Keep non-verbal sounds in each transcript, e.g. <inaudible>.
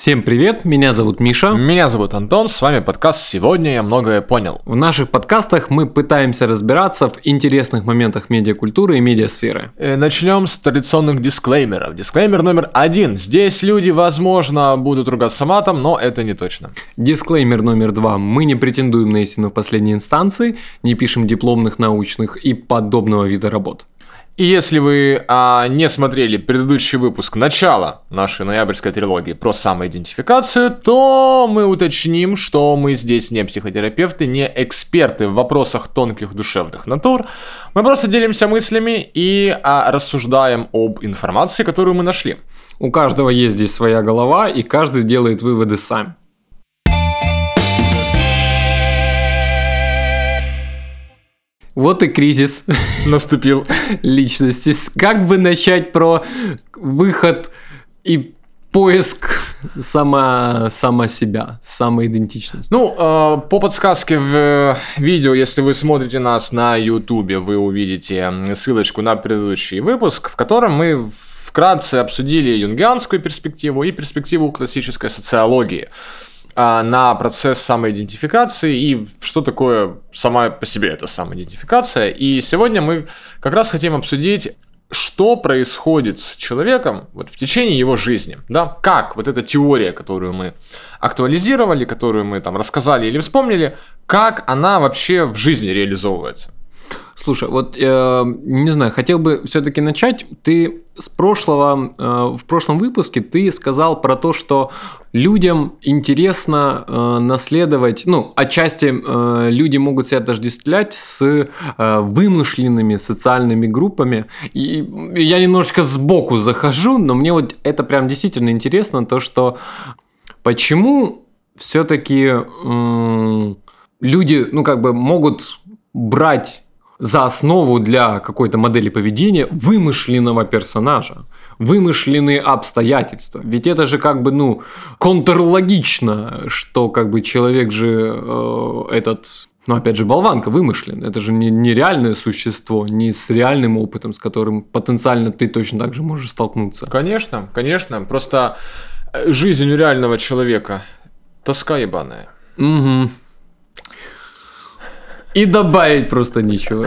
Всем привет, меня зовут Миша. Меня зовут Антон, с вами подкаст «Сегодня я многое понял». В наших подкастах мы пытаемся разбираться в интересных моментах медиакультуры и медиасферы. Э, Начнем с традиционных дисклеймеров. Дисклеймер номер один. Здесь люди, возможно, будут ругаться матом, но это не точно. Дисклеймер номер два. Мы не претендуем на истину в последней инстанции, не пишем дипломных, научных и подобного вида работ. И если вы а, не смотрели предыдущий выпуск начала нашей ноябрьской трилогии про самоидентификацию, то мы уточним, что мы здесь не психотерапевты, не эксперты в вопросах тонких душевных натур. Мы просто делимся мыслями и а, рассуждаем об информации, которую мы нашли. У каждого есть здесь своя голова, и каждый делает выводы сам. Вот и кризис Наступил. личности. Как бы начать про выход и поиск сама, сама себя, самоидентичность? Ну, э, по подсказке в э, видео, если вы смотрите нас на YouTube, вы увидите ссылочку на предыдущий выпуск, в котором мы вкратце обсудили юнгианскую перспективу и перспективу классической социологии на процесс самоидентификации и что такое сама по себе эта самоидентификация. И сегодня мы как раз хотим обсудить что происходит с человеком вот в течение его жизни, да, как вот эта теория, которую мы актуализировали, которую мы там рассказали или вспомнили, как она вообще в жизни реализовывается. Слушай, вот э, не знаю, хотел бы все-таки начать. Ты с прошлого, э, в прошлом выпуске ты сказал про то, что людям интересно э, наследовать, ну, отчасти э, люди могут себя отождествлять с э, вымышленными социальными группами. И я немножечко сбоку захожу, но мне вот это прям действительно интересно, то, что почему все-таки люди, ну, как бы могут брать за основу для какой-то модели поведения вымышленного персонажа, вымышленные обстоятельства. Ведь это же как бы, ну, контрлогично, что как бы человек же э, этот ну, опять же, болванка вымышлен. Это же не, не реальное существо, не с реальным опытом, с которым потенциально ты точно так же можешь столкнуться. Конечно, конечно, просто э, жизнь у реального человека тоска ебаная. Угу. И добавить просто ничего.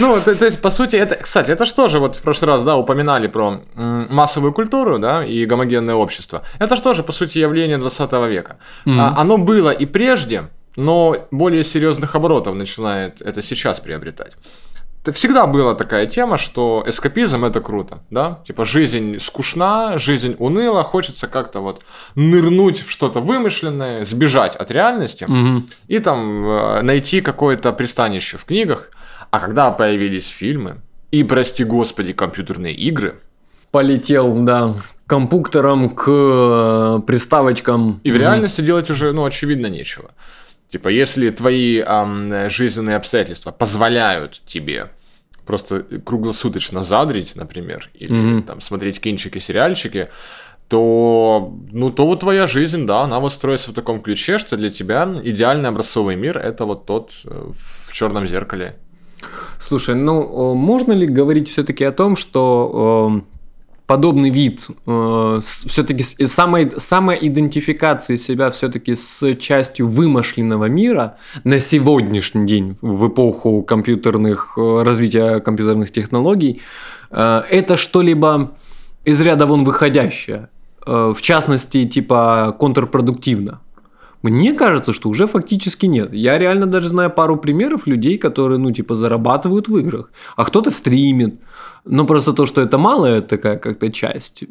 Ну, то, то есть, по сути, это, кстати, это же, вот в прошлый раз, да, упоминали про массовую культуру, да, и гомогенное общество. Это же, по сути, явление 20 века. А, оно было и прежде, но более серьезных оборотов начинает это сейчас приобретать. Это всегда была такая тема, что эскапизм это круто, да? Типа жизнь скучна, жизнь уныла, хочется как-то вот нырнуть в что-то вымышленное, сбежать от реальности Мгм. и там э, найти какое-то пристанище в книгах. А когда появились фильмы и, прости господи, компьютерные игры, Полетел, да, компуктором к э, приставочкам. и в реальности делать уже, ну, очевидно, нечего. Типа, если твои ам, жизненные обстоятельства позволяют тебе просто круглосуточно задрить, например, или Мгм. там смотреть кинчики, сериальчики, то, ну, то вот твоя жизнь, да, она вот строится в таком ключе, что для тебя идеальный образцовый мир – это вот тот э, в черном зеркале. Слушай, ну э, можно ли говорить все-таки о том, что э, подобный вид все-таки самой, самоидентификации себя все-таки с частью вымышленного мира на сегодняшний день в эпоху компьютерных э, развития компьютерных технологий э, это что-либо из ряда вон выходящее, э, в частности типа контрпродуктивно. Мне кажется, что уже фактически нет. Я реально даже знаю пару примеров людей, которые, ну, типа, зарабатывают в играх. А кто-то стримит. Но просто то, что это малая такая как-то часть, э,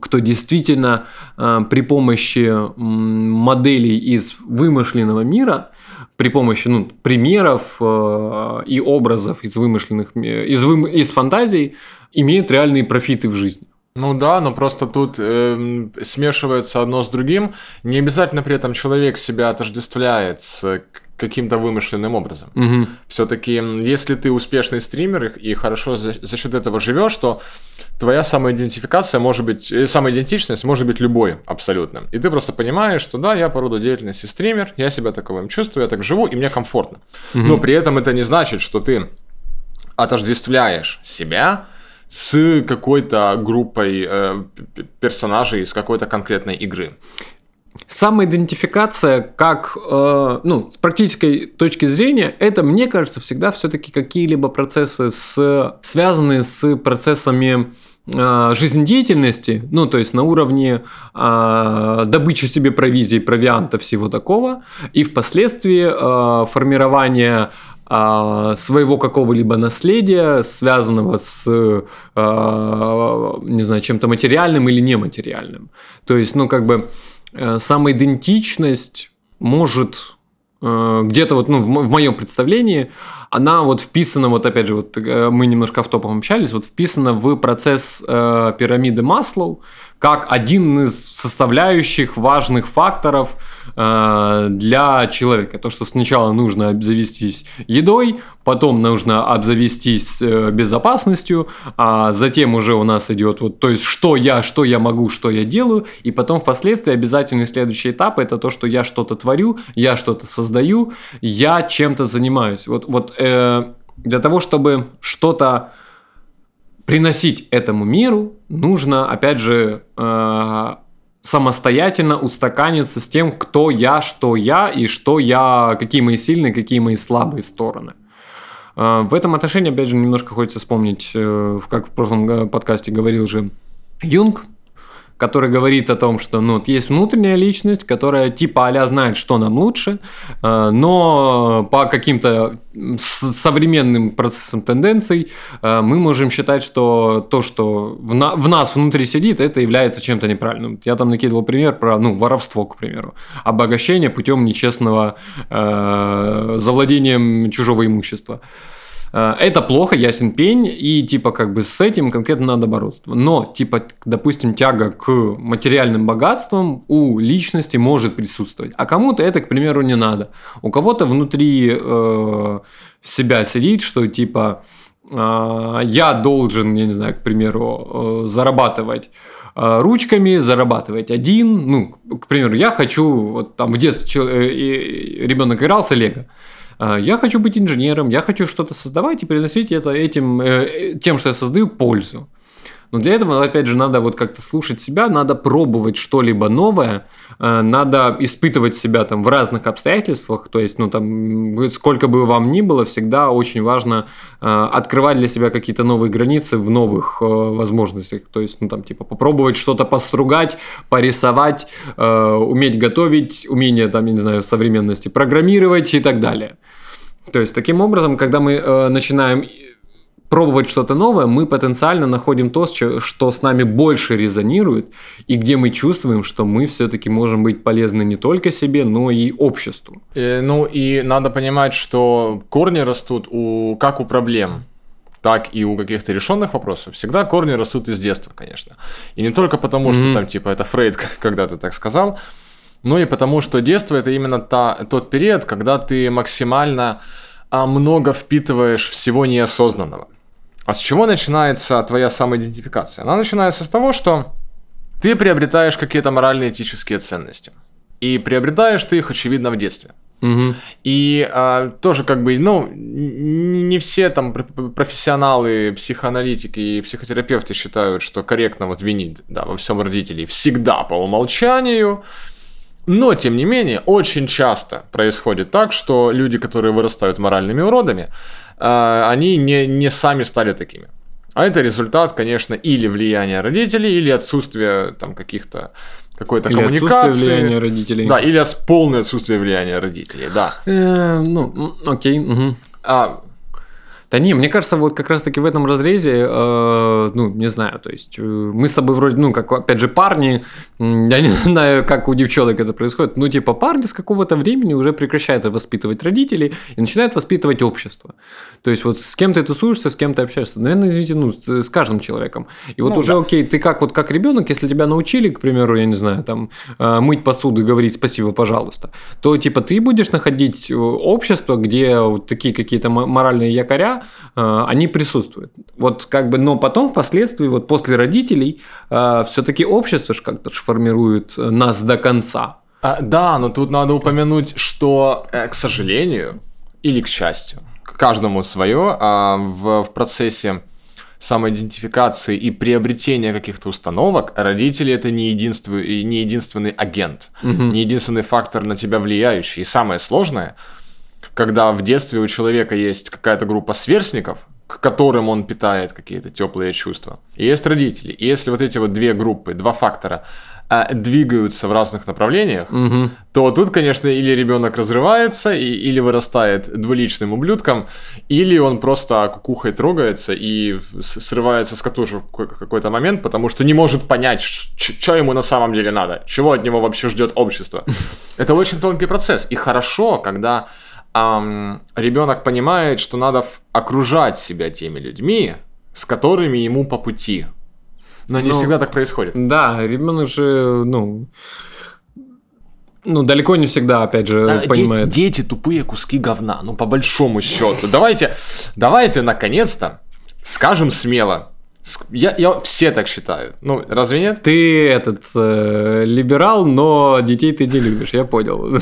кто действительно э, при помощи моделей из вымышленного мира, при помощи ну, примеров э, и образов из вымышленных, из, вым- из фантазий, имеет реальные профиты в жизни. Ну да, но просто тут эм, смешивается одно с другим. Не обязательно при этом человек себя отождествляет с каким-то вымышленным образом. Мгм. Все-таки, если ты успешный стример и хорошо за, за счет этого живешь, то твоя самоидентификация может быть, э, самоидентичность может быть любой абсолютно. И ты просто понимаешь, что да, я по роду деятельности стример, я себя таковым чувствую, я так живу, и мне комфортно. Но при этом это не значит, что ты отождествляешь себя с какой-то группой э, персонажей из какой-то конкретной игры. Самоидентификация, как, э, ну, с практической точки зрения, это, мне кажется, всегда все-таки какие-либо процессы, с, связанные с процессами э, жизнедеятельности, ну, то есть на уровне э, добычи себе провизии, провианта, всего такого, и впоследствии э, формирования своего какого-либо наследия, связанного с, э, не знаю, чем-то материальным или нематериальным. То есть, ну, как бы Э, самоидентичность может э, где-то вот, ну, в моем представлении, она вот вписана, вот опять же, вот э, мы немножко в топом общались, вот вписана в процесс э, пирамиды Маслоу, как один из составляющих важных факторов э, для человека. То, что сначала нужно обзавестись едой, потом нужно обзавестись э, безопасностью, а затем уже у нас идет вот, то есть, что я, что я могу, что я делаю, и потом впоследствии обязательный следующий этап это то, что я что-то творю, я что-то создаю, я чем-то занимаюсь. Вот, вот э, для того, чтобы что-то приносить этому миру, нужно, опять же, э, самостоятельно устаканиться с тем, кто я, что я и что я, какие мои сильные, какие мои слабые стороны. Э, в этом отношении, опять же, немножко хочется вспомнить, э, как в прошлом э, подкасте говорил же Юнг, который говорит о том, что ну, вот есть внутренняя личность, которая типа а знает, что нам лучше, э, но по каким-то современным процессам тенденций э, мы можем считать, что то, что в, на, в нас внутри сидит, это является чем-то неправильным. Я там накидывал пример про ну, воровство, к примеру, обогащение путем нечестного э, завладением чужого имущества. Э, это плохо, ясен пень, и типа как бы с этим конкретно надо бороться. Но типа, допустим, тяга к материальным богатствам у личности может присутствовать, а кому-то это, к примеру, не надо. У кого-то внутри э, себя сидит, что типа э, я должен, я не знаю, к примеру, э, зарабатывать э, ручками, зарабатывать один. Ну, к примеру, я хочу, вот там в детстве э, ребенок играл с Лего. А, я хочу быть инженером, я хочу что-то создавать и приносить это этим, э, тем, что я создаю, пользу. Но для этого, опять же, надо вот как-то слушать себя, надо пробовать что-либо новое, э, надо испытывать себя там в разных обстоятельствах, то есть, ну там, сколько бы вам ни было, всегда очень важно э, открывать для себя какие-то новые границы в новых возможностях, то есть, ну там, типа, попробовать что-то постругать, порисовать, уметь готовить, умение там, я не знаю, современности программировать и так далее. То есть, таким образом, когда мы э, начинаем пробовать что-то новое, мы потенциально находим то, что с нами больше резонирует, и где мы чувствуем, что мы все-таки можем быть полезны не только себе, но и обществу. Э, ну и надо понимать, что корни растут у, как у проблем, так и у каких-то решенных вопросов. Всегда корни растут из детства, конечно. И не только потому, mm-hmm. что там типа это Фрейд <laughs> когда-то так сказал, но и потому, что детство это именно та, тот период, когда ты максимально а, много впитываешь всего неосознанного. А с чего начинается твоя самоидентификация? Она начинается с того, что ты приобретаешь какие-то моральные этические ценности. И приобретаешь ты их, очевидно, в детстве. Угу. И а, тоже как бы, ну, не все там профессионалы, психоаналитики и психотерапевты считают, что корректно вот винить да, во всем родителей всегда по умолчанию. Но, тем не менее, очень часто происходит так, что люди, которые вырастают моральными уродами, э, они не, не сами стали такими. А это результат, конечно, или влияния родителей, или отсутствия там каких-то какой-то коммуникации. Отсутствие влияния родителей. Да, или полное отсутствие влияния родителей, да. Э, ну, окей. Угу. А, да не, мне кажется, вот как раз-таки в этом разрезе, э, ну, не знаю, то есть э, мы с тобой вроде, ну, как, опять же, парни, я не <laughs> знаю, как у девчонок это происходит, ну, типа, парни с какого-то времени уже прекращают воспитывать родителей и начинают воспитывать общество. То есть вот с кем ты тусуешься, с кем ты общаешься, наверное, извините, ну, с каждым человеком. И вот ну, уже, да. окей, ты как вот как ребенок, если тебя научили, к примеру, я не знаю, там, э, мыть посуду и говорить спасибо, пожалуйста, то, типа, ты будешь находить общество, где вот такие какие-то моральные якоря, Э, они присутствуют. Вот как бы, но потом впоследствии, вот после родителей, э, все-таки общество же как-то формирует нас до конца. А, да, но тут надо упомянуть, что, э, к сожалению, или к счастью, каждому свое, а в, в процессе самоидентификации и приобретения каких-то установок, родители это не, единство, не единственный агент, угу. не единственный фактор на тебя влияющий. И самое сложное, когда в детстве у человека есть какая-то группа сверстников, к которым он питает какие-то теплые чувства. И есть родители. И если вот эти вот две группы, два фактора а, двигаются в разных направлениях, угу. то тут, конечно, или ребенок разрывается, и, или вырастает двуличным ублюдком, или он просто кукухой трогается и срывается с катушек в какой-то момент, потому что не может понять, что ему на самом деле надо, чего от него вообще ждет общество. <laughs> Это очень тонкий процесс. И хорошо, когда эм, ребенок понимает, что надо окружать себя теми людьми, с которыми ему по пути. Но не ну, всегда так происходит. Да, ребенок же, ну, ну, далеко не всегда, опять же, да, понимает. Дети, дети тупые куски говна, ну, по большому счету. Давайте, давайте, наконец-то, скажем смело, я, я все так считаю. Ну, разве нет? Ты этот э, либерал, но детей ты не любишь, я понял. <laughs>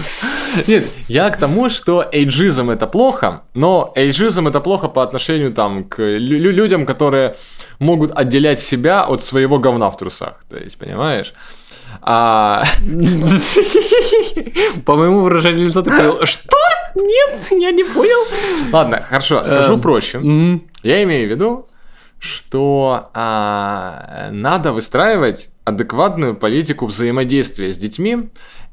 Нет, я к тому, что эйджизм это плохо, но эйджизм это плохо по отношению там к лю- людям, которые могут отделять себя от своего говна в трусах. То есть, понимаешь? А... <laughs> По моему выражению лица ты понял, что? Нет, я не понял. Ладно, хорошо, скажу эм, проще. Я имею в виду, что а, надо выстраивать адекватную политику взаимодействия с детьми,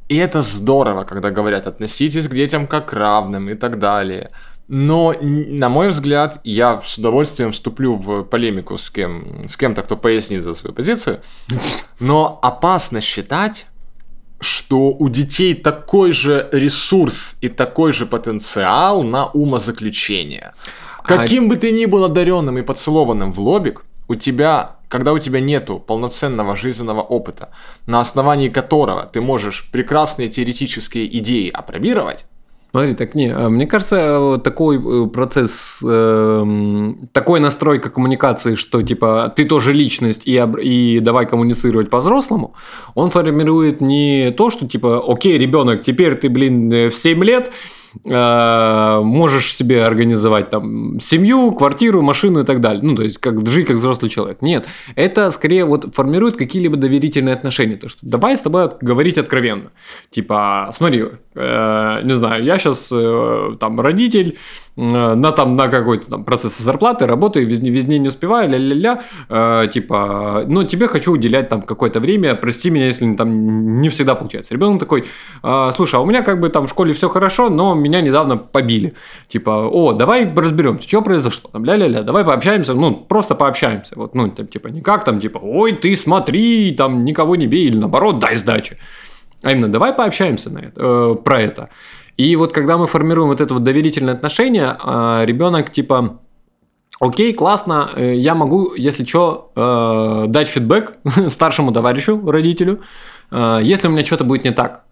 и это здорово, когда говорят относитесь к детям как к равным и так далее. Но, на мой взгляд, я с удовольствием вступлю в полемику с, кем, с кем-то, кто пояснит за свою позицию. Но опасно считать, что у детей такой же ресурс и такой же потенциал на умозаключение. Каким а... бы ты ни был одаренным и поцелованным в лобик, у тебя, когда у тебя нету полноценного жизненного опыта, на основании которого ты можешь прекрасные теоретические идеи опробировать, Смотри, так не, а мне кажется, такой э, процесс, э, такой настройка коммуникации, что типа ты тоже личность и, и давай коммуницировать по-взрослому, он формирует не то, что типа, окей, ребенок, теперь ты, блин, э, в 7 лет, Э, можешь себе организовать там семью, квартиру, машину и так далее. Ну, то есть, как жить как взрослый человек. Нет, это скорее вот формирует какие-либо доверительные отношения. То, что давай с тобой говорить откровенно. Типа, смотри, э, не знаю, я сейчас э, там родитель, Э, на, там, на какой-то там процесс зарплаты, работаю, везде, везде не успеваю, ля-ля-ля, э, типа, но тебе хочу уделять там какое-то время, прости меня, если там не всегда получается. Ребенок такой, э, слушай, а у меня как бы там в школе все хорошо, но меня недавно побили. Типа, о, давай разберемся, что произошло, там, ля-ля-ля, давай пообщаемся, ну, просто пообщаемся, вот, ну, там, типа, не как там, типа, ой, ты смотри, там, никого не бей, или наоборот, дай сдачи. А именно, давай пообщаемся на это, э, про это. И вот когда мы формируем вот это вот доверительное отношение, а, ребенок типа Окей, классно, э, я могу, если что, э, дать фидбэк <laughs> старшему товарищу, родителю, э, если у меня что-то будет не так.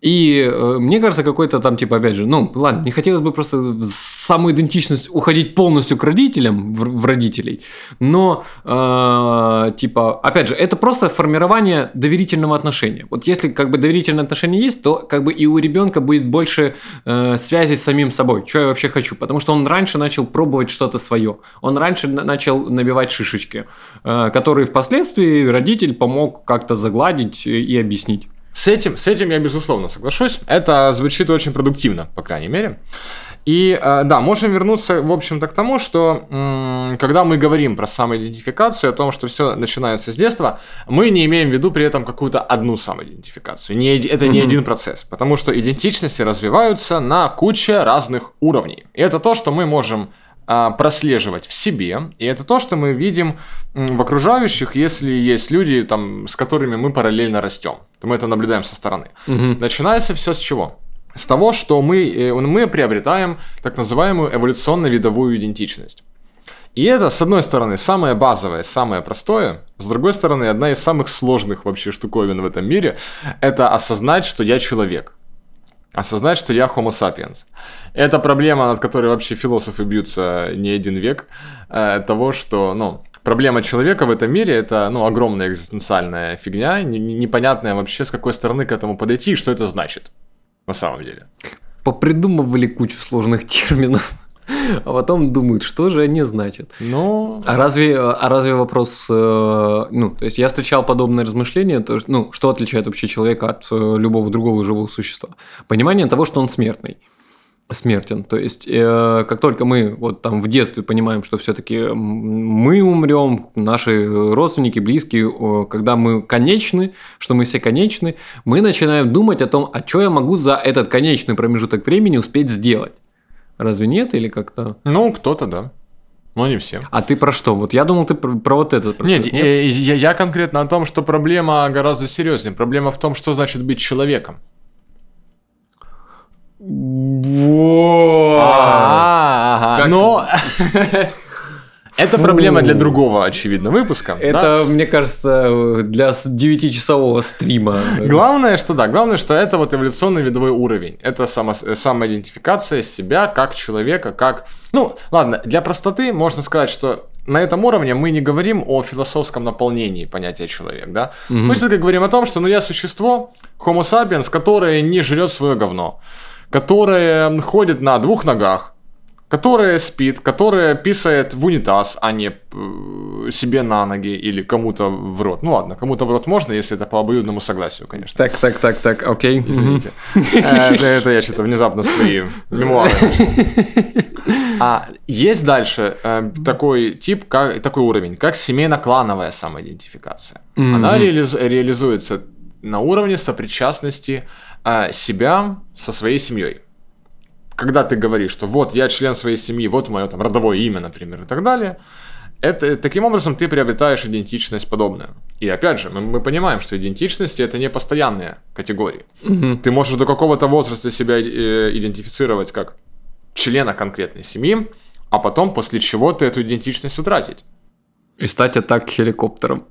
И э, мне кажется, какой-то там, типа, опять же, ну, ладно, не хотелось бы просто в саму идентичность уходить полностью к родителям, в, в родителей, но, э, типа, опять же, это просто формирование доверительного отношения. Вот если как бы доверительное отношение есть, то как бы и у ребенка будет больше э, связи с самим собой, что я вообще хочу, потому что он раньше начал пробовать что-то свое, он раньше начал набивать шишечки, э, которые впоследствии родитель помог как-то загладить и объяснить. С этим, с этим я безусловно соглашусь. Это звучит очень продуктивно, по крайней мере. И э, да, можем вернуться, в общем-то, к тому, что когда мы говорим про самоидентификацию, о том, что все начинается с детства, мы не имеем в виду при этом какую-то одну самоидентификацию. Не, это mm-hmm. не один процесс, потому что идентичности развиваются на куче разных уровней. И это то, что мы можем прослеживать в себе, и это то, что мы видим в окружающих, если есть люди, там, с которыми мы параллельно растем, то мы это наблюдаем со стороны. Угу. Начинается все с чего? С того, что мы, э, мы приобретаем так называемую эволюционно-видовую идентичность. И это, с одной стороны, самое базовое, самое простое, с другой стороны, одна из самых сложных вообще штуковин в этом мире, это осознать, что я человек осознать, что я Homo sapiens. Это проблема, над которой вообще философы бьются не один век, э, того, что, ну, проблема человека в этом мире это, ну, огромная экзистенциальная фигня, непонятная вообще, с какой стороны к этому подойти и что это значит на самом деле. Попридумывали кучу сложных терминов. А потом думают, что же они значат. Ну, А разве, а разве вопрос, э, ну, то есть я встречал подобное размышление, то ну, что отличает вообще человека от э, любого другого живого существа? Понимание того, что он смертный смертен. То есть, э, как только мы вот там в детстве понимаем, что все-таки мы умрем, наши родственники, близкие, э, когда мы конечны, что мы все конечны, мы начинаем думать о том, а что я могу за этот конечный промежуток времени успеть сделать. Разве нет или как-то? ну, кто-то, да. Но не все. А ты про что? Вот я думал, ты про, про вот этот процесс. Нет, э, я, я конкретно о том, что проблема гораздо серьезнее. Проблема в том, что значит быть человеком. А, Но <laughs> это Фу. проблема для другого, очевидно, выпуска. да? Это, мне кажется, для с- 9-часового стрима. Главное, что да, главное, что это вот эволюционный видовой уровень. Это само, э, самоидентификация себя как человека, как... Ну, ладно, для простоты можно сказать, что на этом уровне мы не говорим о философском наполнении понятия человек, да? Мы все-таки говорим о том, что ну я существо, homo sapiens, которое не жрет свое говно, которое ходит на двух ногах, которая спит, которая писает в унитаз, а не э, себе на ноги или кому-то в рот. Ну ладно, кому-то в рот можно, если это по обоюдному согласию, конечно. Так, так, так, так, окей. Извините. Э, Это я что-то внезапно свои мемуары. <laughs> А есть дальше э, такой тип, как, такой уровень, как семейно-клановая самоидентификация. Она реализ- реализуется на уровне сопричастности себя со своей семьей. Когда ты говоришь, что вот я член своей семьи, вот мое там родовое имя, например, и так далее, это, таким образом ты приобретаешь идентичность подобную. И опять же, мы, мы понимаем, что идентичности это не постоянные категории. Мгм. Ты можешь до какого-то возраста себя э, идентифицировать как члена конкретной семьи, а потом после чего ты эту идентичность утратить. И стать атак хеликоптером.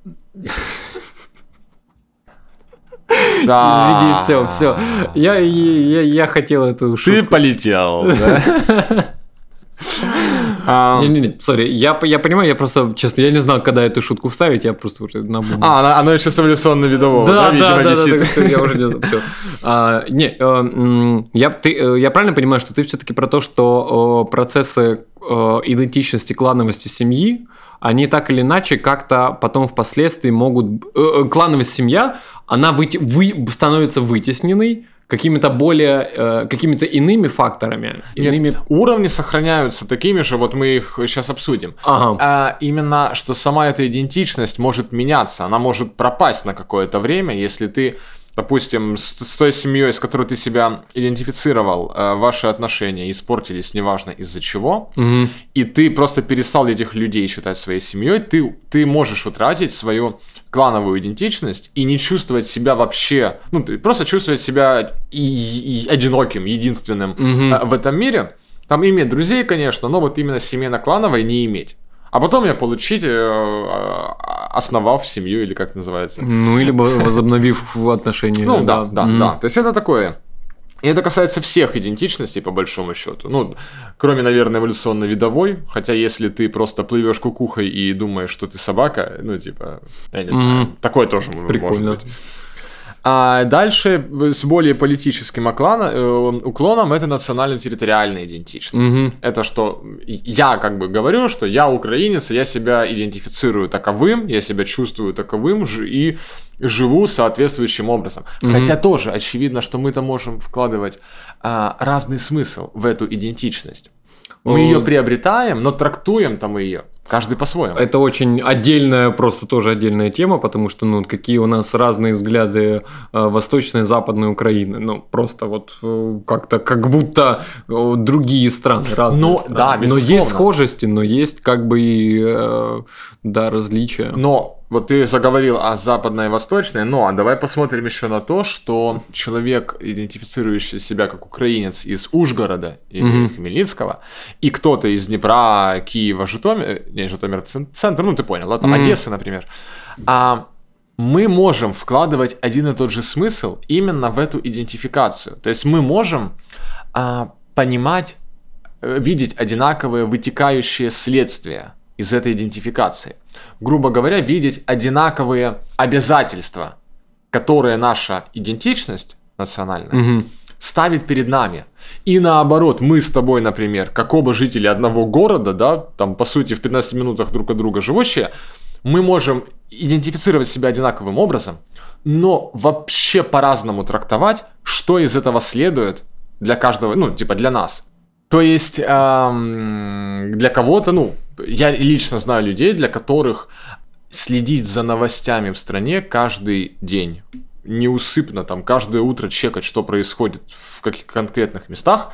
Да. Извини, все, все. Я, я, я хотел эту Ты шутку. полетел, да? <laughs> А, Не-не-не, сори, я, я понимаю, я просто, честно, я не знал, когда эту шутку вставить, я просто уже на А, оно- оно еще с эволюционно-видового, да, да, видимо, да, да, висит. да, все, я уже не все. не, э, я, ты, э, я правильно понимаю, что ты все-таки про то, что э, процессы э, идентичности, клановости семьи, они так или иначе как-то потом впоследствии могут... э, клановость семья, она выте- вы, становится вытесненной какими-то более... э, какими-то иными факторами. Нет, Иными... уровни сохраняются такими же, вот мы их сейчас обсудим. Ага. А именно, что сама эта идентичность может меняться, она может пропасть на какое-то время, если ты, допустим, с, с той семьей, с которой ты себя идентифицировал, э, ваши отношения испортились, неважно из-за чего, Мгм. и ты просто перестал этих людей считать своей семьей, ты, ты можешь утратить свою клановую идентичность и не чувствовать себя вообще, ну, ты просто чувствовать себя и, и одиноким, единственным э, в этом мире. Там иметь друзей, конечно, но вот именно семейно-клановой не иметь. А потом я получить, э, э, основав семью, или как называется. Ну, или возобновив отношения. Ну да, да, да. То есть это такое. И это касается всех идентичностей, по большому счету. Ну, кроме, наверное, эволюционно-видовой. Хотя, если ты просто плывешь кукухой и думаешь, что ты собака, ну, типа, я не знаю. Такое тоже Прикольно. может быть. А дальше с более политическим э, уклоном это национально-территориальная идентичность. Мгм. Это что я как бы говорю, что я украинец, я себя идентифицирую таковым, я себя чувствую таковым ж- и живу соответствующим образом. Мгм. Хотя тоже очевидно, что мы-то можем вкладывать а, разный смысл в эту идентичность. Мы ее приобретаем, но трактуем-то мы ее каждый по-своему. Это очень отдельная, просто тоже отдельная тема, потому что, ну, какие у нас разные взгляды э, восточной и западной Украины. Ну, просто вот э, как-то, как будто э, другие страны, разные Ну, страны. да, Но безусловно. есть схожести, но есть как бы и, да, различия. Но вот ты заговорил о западной и восточной, но давай посмотрим еще на то, что человек, идентифицирующий себя как украинец из Ужгорода или Мгм. Хмельницкого, и кто-то из Днепра, Киева, Житомир, не Житомир, цен- центр, ну ты понял, да, там Мгм. Одессы, например, а мы можем вкладывать один и тот же смысл именно в эту идентификацию. То есть мы можем а, понимать, э, видеть одинаковые вытекающие следствия из этой идентификации. Грубо говоря, видеть одинаковые обязательства, которые наша идентичность национальная Мгм. ставит перед нами. И наоборот, мы с тобой, например, как оба жители одного города, да, там по сути в 15 минутах друг от друга живущие, мы можем идентифицировать себя одинаковым образом, но вообще по-разному трактовать, что из этого следует для каждого, ну, типа для нас. То есть эм, для кого-то, ну, я лично знаю людей, для которых следить за новостями в стране каждый день, неусыпно там каждое утро чекать, что происходит в каких конкретных местах,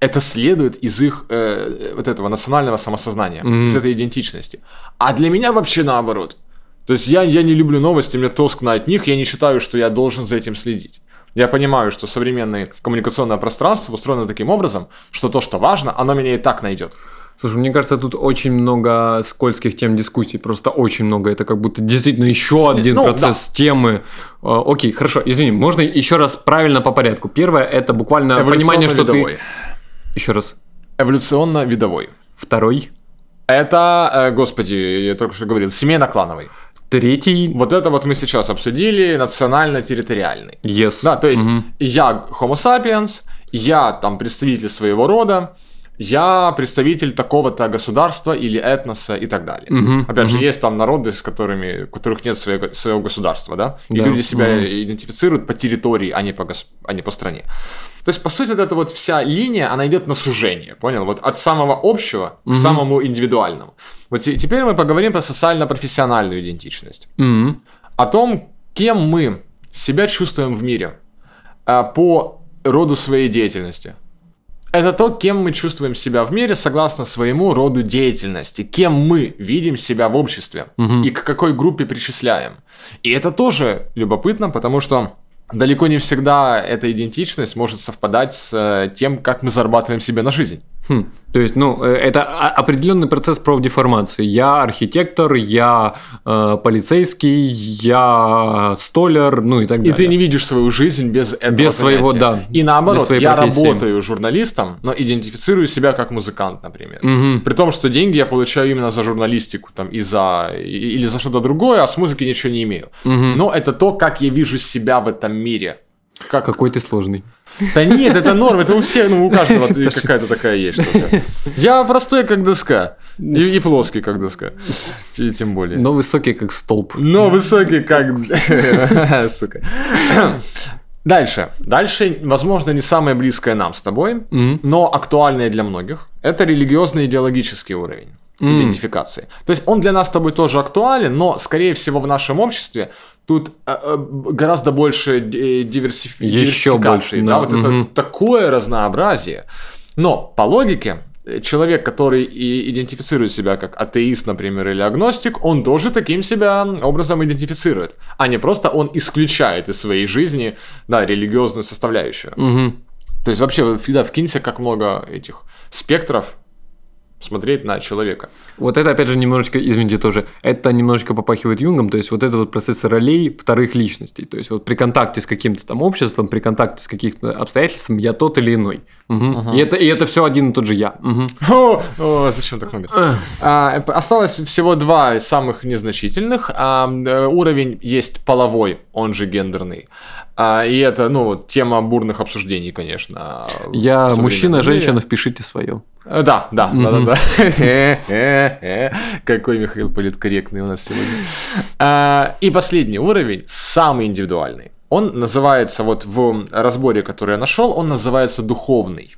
это следует из их э, вот этого национального самосознания, mm-hmm. из этой идентичности. А для меня вообще наоборот. То есть я, я не люблю новости, мне тоскно от них, я не считаю, что я должен за этим следить. Я понимаю, что современное коммуникационное пространство устроено таким образом, что то, что важно, оно меня и так найдет. Слушай, мне кажется, тут очень много скользких тем дискуссий, просто очень много. Это как будто действительно еще один ну, процесс да. темы. Э, окей, хорошо, извини, можно еще раз правильно по порядку. Первое это буквально понимание, что ты. Еще раз. Эволюционно-видовой. Второй. Это, э, господи, я только что говорил, семейно-клановый. Третий. Вот это вот мы сейчас обсудили, национально-территориальный. Yes. Да, то есть угу. я Homo sapiens, я там представитель своего рода, я представитель такого-то государства или этноса и так далее. Угу, Опять угу. же, есть там народы, с которыми, у которых нет своего, своего государства, да? И да. люди себя угу. идентифицируют по территории, а не по, а не по стране. То есть, по сути, вот эта вот вся линия, она идет на сужение, понял? Вот от самого общего угу. к самому индивидуальному. Вот теперь мы поговорим про социально-профессиональную идентичность. Mm-hmm. О том, кем мы себя чувствуем в мире а, по роду своей деятельности. Это то, кем мы чувствуем себя в мире согласно своему роду деятельности, кем мы видим себя в обществе угу. и к какой группе причисляем. И это тоже любопытно, потому что далеко не всегда эта идентичность может совпадать с э, тем, как мы зарабатываем себе на жизнь. Хм. То есть, ну, э, это определенный процесс профдеформации. Я архитектор, я э, полицейский, я столер, ну и так далее. И ты не видишь свою жизнь без этого Без своего, да. И наоборот, я профессии. работаю журналистом, но идентифицирую себя как музыкант, например. Угу. При том, что деньги я получаю именно за журналистику там, и за, или за что-то другое, а с музыки ничего не имею. Угу. Но это то, как я вижу себя в этом мире. Как... Какой ты сложный. Да нет, это норм, это у всех, ну у каждого <laughs> какая-то такая есть штука. <laughs> Я простой, как доска. И, и плоский, как доска. Тем более. Но высокий, как столб. Но высокий, как... <laughs> Сука. Дальше. Дальше, возможно, не самое близкое нам с тобой, но актуальное для многих. Это религиозно-идеологический уровень mm. идентификации. То есть он для нас с тобой тоже актуален, но, скорее всего, в нашем обществе тут э, э, гораздо больше диверсиф... Еще больше, да, да. вот угу. это такое разнообразие. Но по логике э, человек, который и идентифицирует себя как атеист, например, или агностик, он тоже таким себя образом идентифицирует, а не просто он исключает из своей жизни, да, религиозную составляющую. Угу. То есть вообще, всегда вкинься, как много этих спектров смотреть на человека. Вот это, опять же, немножечко, извините, тоже, это немножечко попахивает Юнгом, то есть вот это вот процесс ролей вторых личностей, то есть вот при контакте с каким-то там обществом, при контакте с каким-то обстоятельством я тот или иной. Угу. Угу. И, это, и это все один и тот же я. Угу. О, о, зачем так много? а, осталось всего два самых незначительных. А, э, уровень есть половой, он же гендерный. А, и это, ну, тема бурных обсуждений, конечно. Я мужчина, женщина, впишите свое. Э, да, да, да, да, да. <laughs> Какой Михаил политкорректный у нас сегодня. А, и последний уровень, самый индивидуальный. Он называется, вот в разборе, который я нашел, он называется духовный.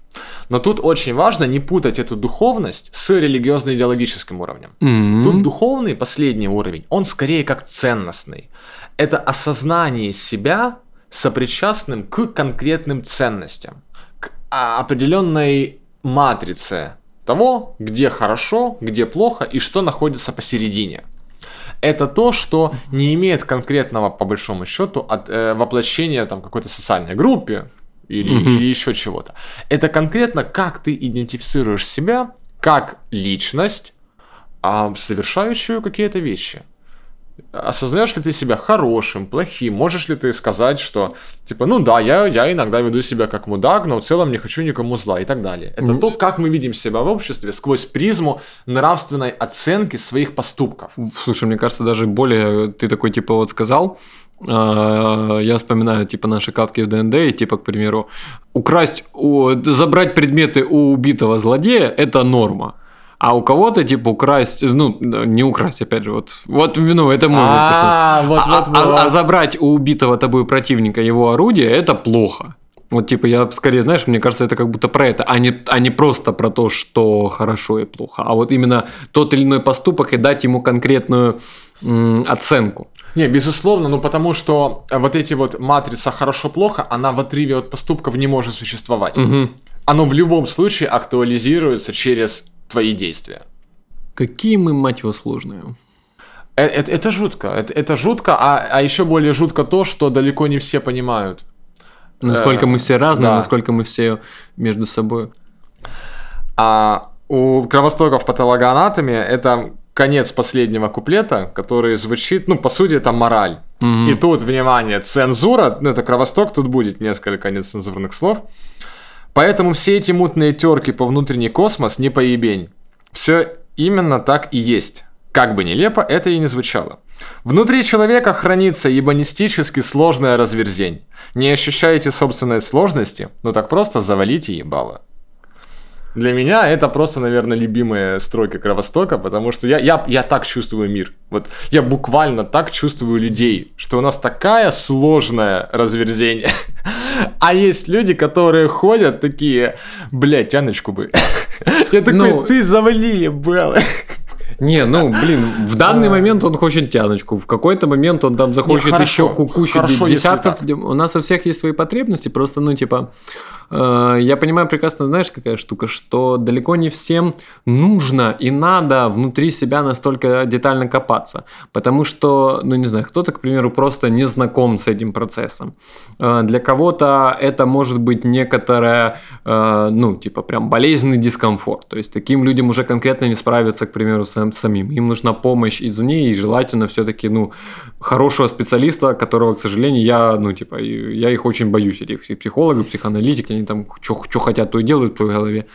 Но тут очень важно не путать эту духовность с религиозно-идеологическим уровнем. Тут духовный, последний уровень, он скорее как ценностный. Это осознание себя сопричастным к конкретным ценностям, к определенной матрице того, где хорошо, где плохо и что находится посередине. Это то, что не имеет конкретного, по большому счету, от, э, воплощения там, какой-то социальной группе или, mm-hmm. или еще чего-то. Это конкретно, как ты идентифицируешь себя как личность, а, совершающую какие-то вещи осознаешь ли ты себя хорошим, плохим? Можешь ли ты сказать, что, типа, ну да, я, я иногда веду себя как мудак, но в целом не хочу никому зла и так далее. Это mm-hmm. то, как мы видим себя в обществе сквозь призму нравственной оценки своих поступков. Слушай, мне кажется, даже более ты такой, типа, вот сказал, А, я вспоминаю, типа, наши катки в ДНД, и, типа, к примеру, украсть, забрать предметы у убитого злодея – это норма. А у кого-то, типа, украсть, ну, не украсть, опять же, вот, вот ну, это мой А, вот, а, вот, а- вот. а забрать у убитого тобой противника его орудие – это плохо. Вот, типа, я скорее, знаешь, мне кажется, это как будто про это, а не, а не просто про то, что хорошо и плохо, а вот именно тот или иной поступок и дать ему конкретную м, оценку. Не, безусловно, ну потому что вот эти вот матрица хорошо-плохо, она в отрыве от поступков не может существовать. Мгм. Оно в любом случае актуализируется через твои действия. Какие мы, мать его, сложные. Э- Это, это жутко, это, это жутко, а, а еще более жутко то, что далеко не все понимают. Насколько Э, мы все разные, да. насколько мы все между собой. А у кровостоков патологоанатомия это конец последнего куплета, который звучит, ну, по сути, это мораль. Мгм. И тут, внимание, цензура, ну, это кровосток, тут будет несколько нецензурных слов. Поэтому все эти мутные терки по внутренний космос не поебень. Все именно так и есть. Как бы нелепо это и не звучало. Внутри человека хранится ебанистически сложная разверзень. Не ощущаете собственной сложности? Ну так просто завалите ебало. Для меня это просто, наверное, любимые строки Кровостока, потому что я, я, я так чувствую мир. Вот я буквально так чувствую людей, что у нас такая сложная разверзень. <laughs> А есть люди, которые ходят такие, блядь, Яночку бы. Я такой, Ну, ты завали, ебало. Не, ну, блин, в данный момент он хочет тяночку, в какой-то момент он там захочет еще ку- кучу хорошо, де- если десятков. У нас у всех есть свои потребности, просто, ну, типа, я понимаю прекрасно, знаешь, какая штука, что далеко не всем нужно и надо внутри себя настолько детально копаться, потому что, ну, не знаю, кто-то, к примеру, просто не знаком с этим процессом. Э, Для кого-то это может быть некоторая, э, ну, типа, прям болезненный дискомфорт. То есть таким людям уже конкретно не справиться, к примеру, сам- самим. Им нужна помощь извне, и желательно все-таки, ну, хорошего специалиста, которого, к сожалению, я, ну, типа, я их очень боюсь, этих психологов, психоаналитики, они там что хотят, то и делают в твоей голове.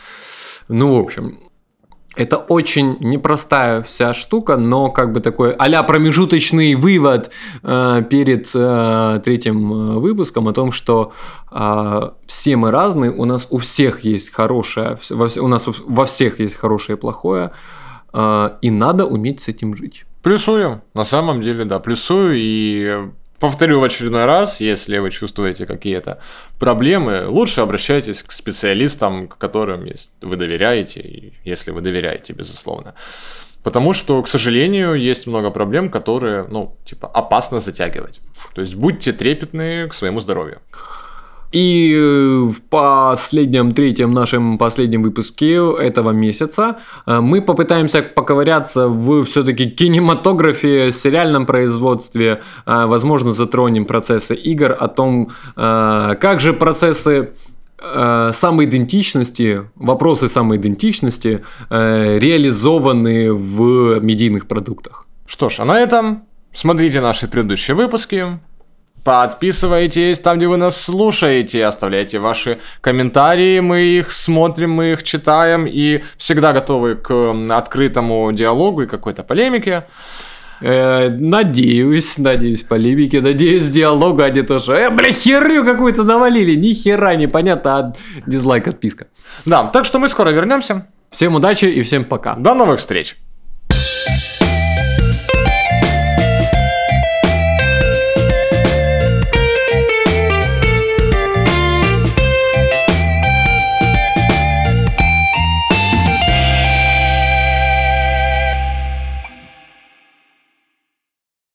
Ну, в общем, это очень непростая вся штука, но как бы такой а промежуточный вывод э, перед э, третьим э, выпуском о том, что э, все мы разные, у нас у всех есть хорошее, во, у нас во всех есть хорошее и плохое, э, и надо уметь с этим жить. Плюсую, на самом деле, да, плюсую и повторю в очередной раз, если вы чувствуете какие-то проблемы, лучше обращайтесь к специалистам, которым вы доверяете, если вы доверяете, безусловно. Потому что, к сожалению, есть много проблем, которые, ну, типа, опасно затягивать. То есть будьте трепетны к своему здоровью. И э, в последнем, третьем нашем последнем выпуске этого месяца э, мы попытаемся поковыряться в все-таки кинематографе, сериальном производстве, э, возможно, затронем процессы игр, о том, как же процессы самоидентичности, вопросы самоидентичности реализованы в медийных продуктах. Что ж, а на этом смотрите наши предыдущие выпуски. Подписывайтесь там, где вы нас слушаете, оставляйте ваши комментарии, мы их смотрим, мы их читаем и всегда готовы к открытому диалогу и какой-то полемике. Э, надеюсь, надеюсь, полемики, надеюсь, диалога, а не то, что, э, бля, херню какую-то навалили, ни хера непонятно, а дизлайк, отписка. Да, так что мы скоро вернемся. Всем удачи и всем пока. До новых встреч!